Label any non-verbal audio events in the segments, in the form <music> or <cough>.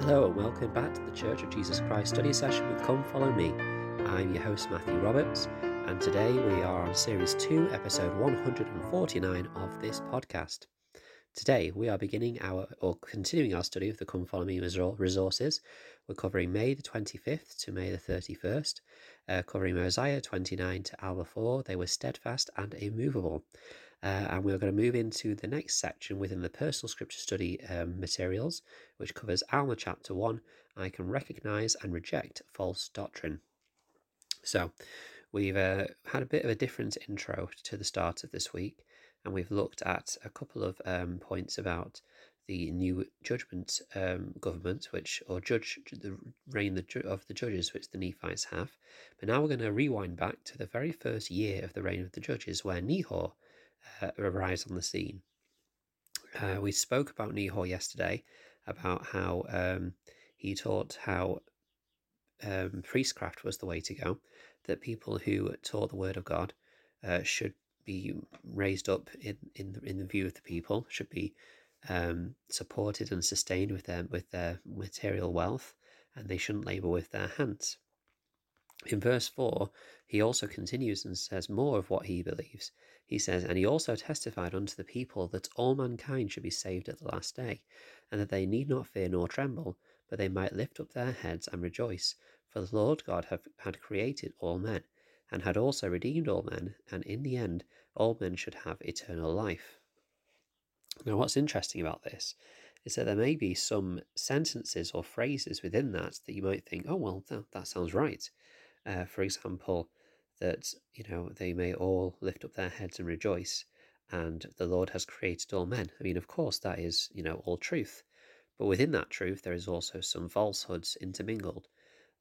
Hello and welcome back to the Church of Jesus Christ study session with Come Follow Me. I'm your host Matthew Roberts, and today we are on Series 2, Episode 149 of this podcast. Today we are beginning our or continuing our study of the Come Follow Me resources. We're covering May the 25th to May the 31st, uh, covering Mosiah 29 to Alma 4. They were steadfast and immovable. Uh, and we're going to move into the next section within the personal scripture study um, materials, which covers Alma chapter 1 I can recognize and reject false doctrine. So, we've uh, had a bit of a different intro to the start of this week, and we've looked at a couple of um, points about the new judgment um, government, which or judge the reign of the judges, which the Nephites have. But now we're going to rewind back to the very first year of the reign of the judges, where Nehor uh, arrives on the scene. Uh, we spoke about Nehor yesterday, about how um, he taught how um, priestcraft was the way to go, that people who taught the word of God uh, should be raised up in in the, in the view of the people, should be um, supported and sustained with their with their material wealth, and they shouldn't labour with their hands. In verse 4, he also continues and says more of what he believes. He says, And he also testified unto the people that all mankind should be saved at the last day, and that they need not fear nor tremble, but they might lift up their heads and rejoice. For the Lord God have, had created all men, and had also redeemed all men, and in the end all men should have eternal life. Now, what's interesting about this is that there may be some sentences or phrases within that that you might think, oh, well, that, that sounds right. Uh, for example, that you know they may all lift up their heads and rejoice and the lord has created all men. I mean of course that is you know all truth but within that truth there is also some falsehoods intermingled.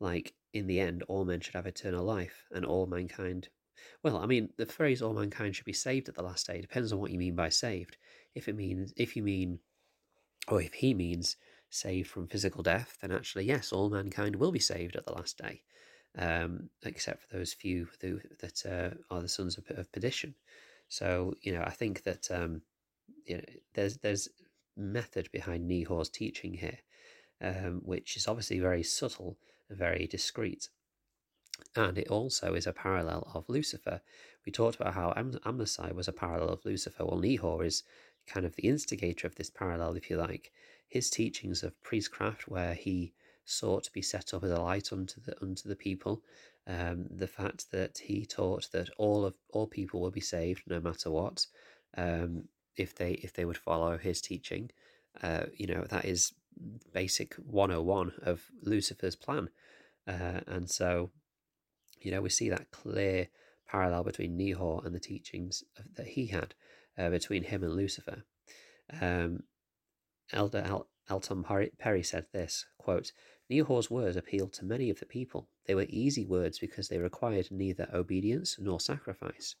Like in the end all men should have eternal life and all mankind well i mean the phrase all mankind should be saved at the last day depends on what you mean by saved. If it means if you mean or if he means saved from physical death then actually yes all mankind will be saved at the last day um, except for those few who, that uh, are the sons of, of, perdition. So you know, I think that um, you know, there's there's method behind Nehor's teaching here, um, which is obviously very subtle and very discreet. And it also is a parallel of Lucifer. We talked about how Am- was a parallel of Lucifer. Well, Nehor is kind of the instigator of this parallel, if you like. His teachings of priestcraft, where he sought to be set up as a light unto the unto the people. Um, the fact that he taught that all of all people will be saved no matter what, um, if they if they would follow his teaching. Uh, you know that is basic 101 of Lucifer's plan, uh, and so you know we see that clear parallel between Nehor and the teachings of, that he had uh, between him and Lucifer. Um, Elder Al- L. Tom Perry said this quote, Nehor's words appealed to many of the people. They were easy words because they required neither obedience nor sacrifice.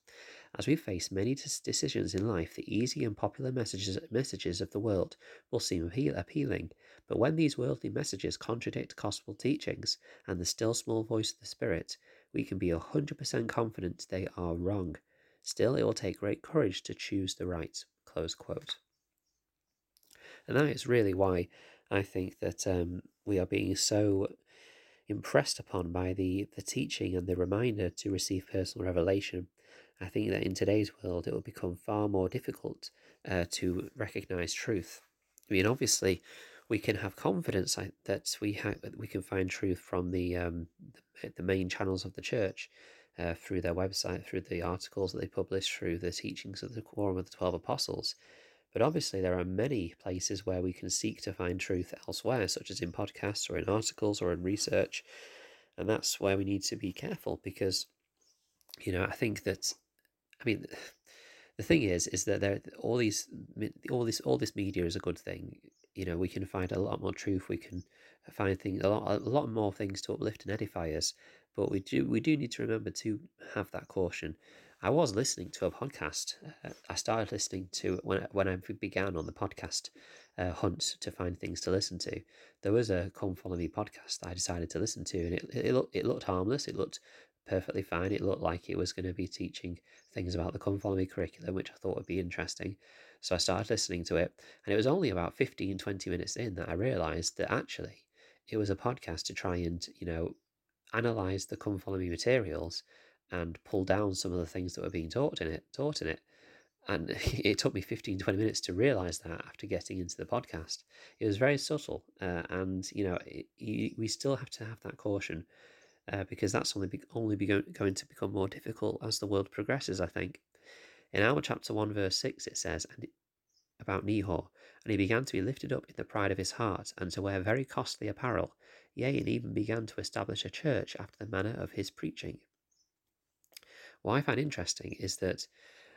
As we face many decisions in life, the easy and popular messages, messages of the world will seem appealing, but when these worldly messages contradict gospel teachings and the still small voice of the Spirit, we can be 100% confident they are wrong. Still, it will take great courage to choose the right. Close quote. And that is really why I think that um, we are being so impressed upon by the, the teaching and the reminder to receive personal revelation. I think that in today's world it will become far more difficult uh, to recognize truth. I mean, obviously, we can have confidence that we have we can find truth from the um, the main channels of the church, uh, through their website, through the articles that they publish, through the teachings of the Quorum of the Twelve Apostles. But obviously, there are many places where we can seek to find truth elsewhere, such as in podcasts or in articles or in research. And that's where we need to be careful because, you know, I think that, I mean, <sighs> the thing is, is that there all these, all this, all this media is a good thing. You know, we can find a lot more truth. We can find things, a lot, a lot more things to uplift and edify us. But we do, we do need to remember to have that caution I was listening to a podcast. Uh, I started listening to when when I began on the podcast uh, hunt to find things to listen to. There was a "Come Follow Me" podcast that I decided to listen to, and it it looked it looked harmless. It looked perfectly fine. It looked like it was going to be teaching things about the Come Follow Me curriculum, which I thought would be interesting. So I started listening to it, and it was only about 15, 20 minutes in that I realised that actually it was a podcast to try and you know analyze the come follow me materials and pull down some of the things that were being taught in it taught in it. And <laughs> it took me 15 20 minutes to realize that after getting into the podcast. It was very subtle uh, and you know it, you, we still have to have that caution uh, because that's only be, only be go, going to become more difficult as the world progresses i think. In our chapter 1 verse 6 it says and about Nehor, and he began to be lifted up in the pride of his heart, and to wear very costly apparel, yea, and even began to establish a church after the manner of his preaching. What I find interesting is that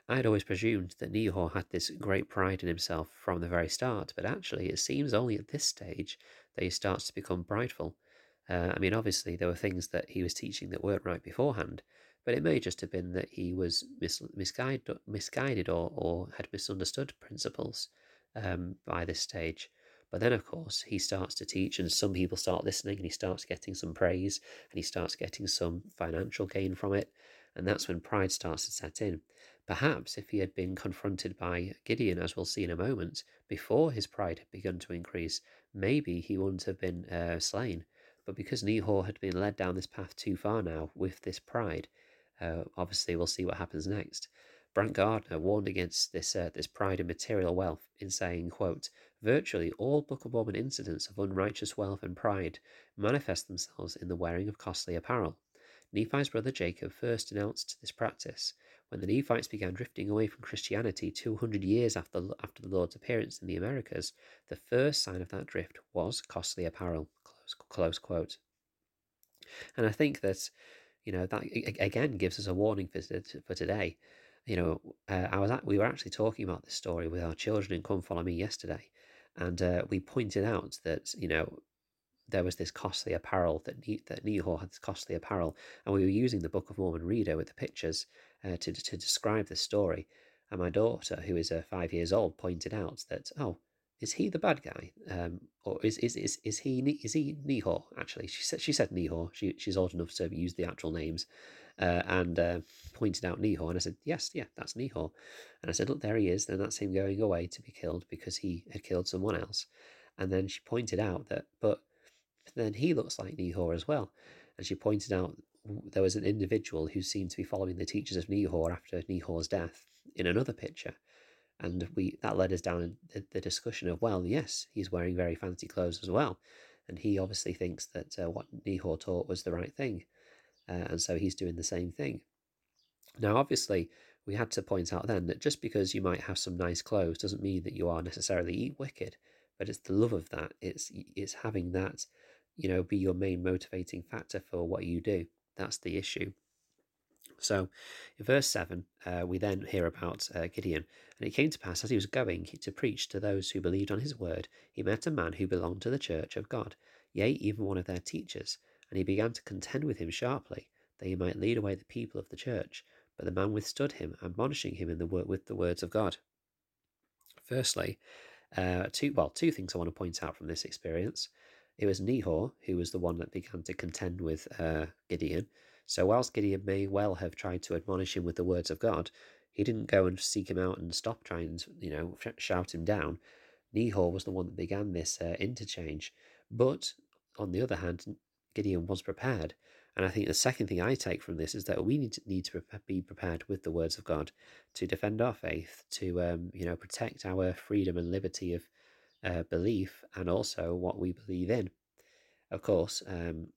I had always presumed that Nehor had this great pride in himself from the very start, but actually it seems only at this stage that he starts to become prideful. Uh, I mean, obviously, there were things that he was teaching that weren't right beforehand, but it may just have been that he was mis- misguided, misguided or, or had misunderstood principles um, by this stage. But then, of course, he starts to teach, and some people start listening, and he starts getting some praise, and he starts getting some financial gain from it. And that's when pride starts to set in. Perhaps if he had been confronted by Gideon, as we'll see in a moment, before his pride had begun to increase, maybe he wouldn't have been uh, slain. But because Nehor had been led down this path too far now with this pride, uh, obviously, we'll see what happens next. Brant Gardner warned against this uh, this pride in material wealth in saying, quote, Virtually all Book of Mormon incidents of unrighteous wealth and pride manifest themselves in the wearing of costly apparel. Nephi's brother Jacob first denounced this practice. When the Nephites began drifting away from Christianity 200 years after, after the Lord's appearance in the Americas, the first sign of that drift was costly apparel. Close, close quote. And I think that you know that again gives us a warning for for today. You know, uh, I was at, we were actually talking about this story with our children in Come Follow Me yesterday, and uh, we pointed out that you know there was this costly apparel that ne- that Nehor had this costly apparel, and we were using the Book of Mormon reader with the pictures uh, to to describe the story. And my daughter, who is uh, five years old, pointed out that oh, is he the bad guy, um, or is is is is he is he Nehor? Actually, she said she said Nehor. She she's old enough to use the actual names, uh, and uh, pointed out Nehor. And I said, yes, yeah, that's Nehor. And I said, look, there he is. Then that's him going away to be killed because he had killed someone else. And then she pointed out that, but then he looks like Nehor as well. And she pointed out there was an individual who seemed to be following the teachers of Nehor after Nehor's death in another picture. And we that led us down the, the discussion of well yes he's wearing very fancy clothes as well. And he obviously thinks that uh, what Nehor taught was the right thing. Uh, and so he's doing the same thing. Now obviously we had to point out then that just because you might have some nice clothes doesn't mean that you are necessarily wicked. But it's the love of that. It's it's having that you know be your main motivating factor for what you do that's the issue so, in verse 7, uh, we then hear about uh, Gideon. And it came to pass, as he was going to preach to those who believed on his word, he met a man who belonged to the church of God, yea, even one of their teachers. And he began to contend with him sharply, that he might lead away the people of the church. But the man withstood him, admonishing him in the word with the words of God. Firstly, uh, two well, two things I want to point out from this experience. It was Nehor who was the one that began to contend with uh, Gideon, so, whilst Gideon may well have tried to admonish him with the words of God, he didn't go and seek him out and stop trying to, you know, shout him down. Nehor was the one that began this uh, interchange. But on the other hand, Gideon was prepared. And I think the second thing I take from this is that we need to, need to be prepared with the words of God to defend our faith, to um, you know protect our freedom and liberty of uh, belief, and also what we believe in. Of course, um,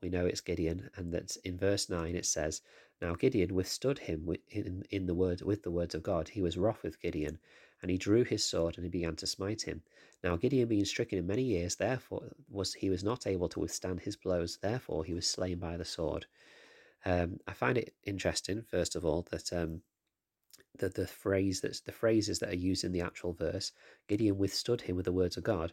we know it's Gideon, and that in verse nine it says, "Now Gideon withstood him in in the word with the words of God. He was wroth with Gideon, and he drew his sword and he began to smite him. Now Gideon being stricken in many years, therefore was he was not able to withstand his blows. Therefore he was slain by the sword." Um, I find it interesting, first of all, that um, the the phrase that's the phrases that are used in the actual verse. Gideon withstood him with the words of God.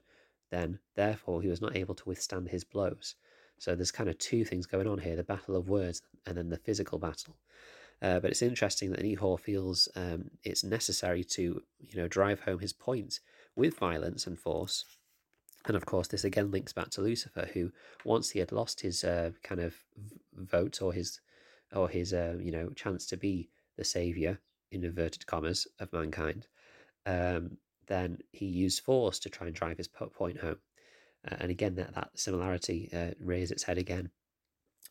Then, therefore, he was not able to withstand his blows. So there's kind of two things going on here the battle of words and then the physical battle. Uh, but it's interesting that Nehor feels um, it's necessary to, you know, drive home his point with violence and force. And of course, this again links back to Lucifer, who once he had lost his uh, kind of vote or his, or his, uh, you know, chance to be the savior in inverted commas of mankind, um, then he used force to try and drive his point home. Uh, and again, that, that similarity uh, raised its head again.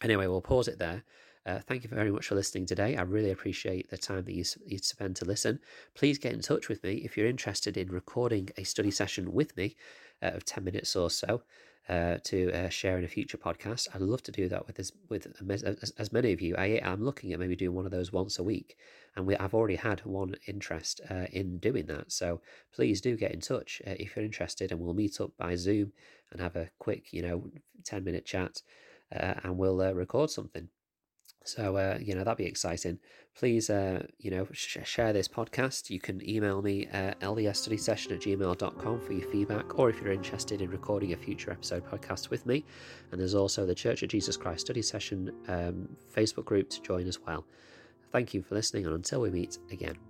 Anyway, we'll pause it there. Uh, thank you very much for listening today. I really appreciate the time that you, you spend to listen. Please get in touch with me if you're interested in recording a study session with me uh, of 10 minutes or so uh, to uh, share in a future podcast. I'd love to do that with as, with as, as many of you. I, I'm looking at maybe doing one of those once a week, and we, I've already had one interest uh, in doing that. So please do get in touch uh, if you're interested, and we'll meet up by Zoom and have a quick, you know, 10 minute chat, and we'll record something. So, uh, you know, that'd be exciting. Please, uh, you know, sh- share this podcast. You can email me at ldsstudysession at gmail.com for your feedback, or if you're interested in recording a future episode podcast with me. And there's also the Church of Jesus Christ Study Session um, Facebook group to join as well. Thank you for listening, and until we meet again.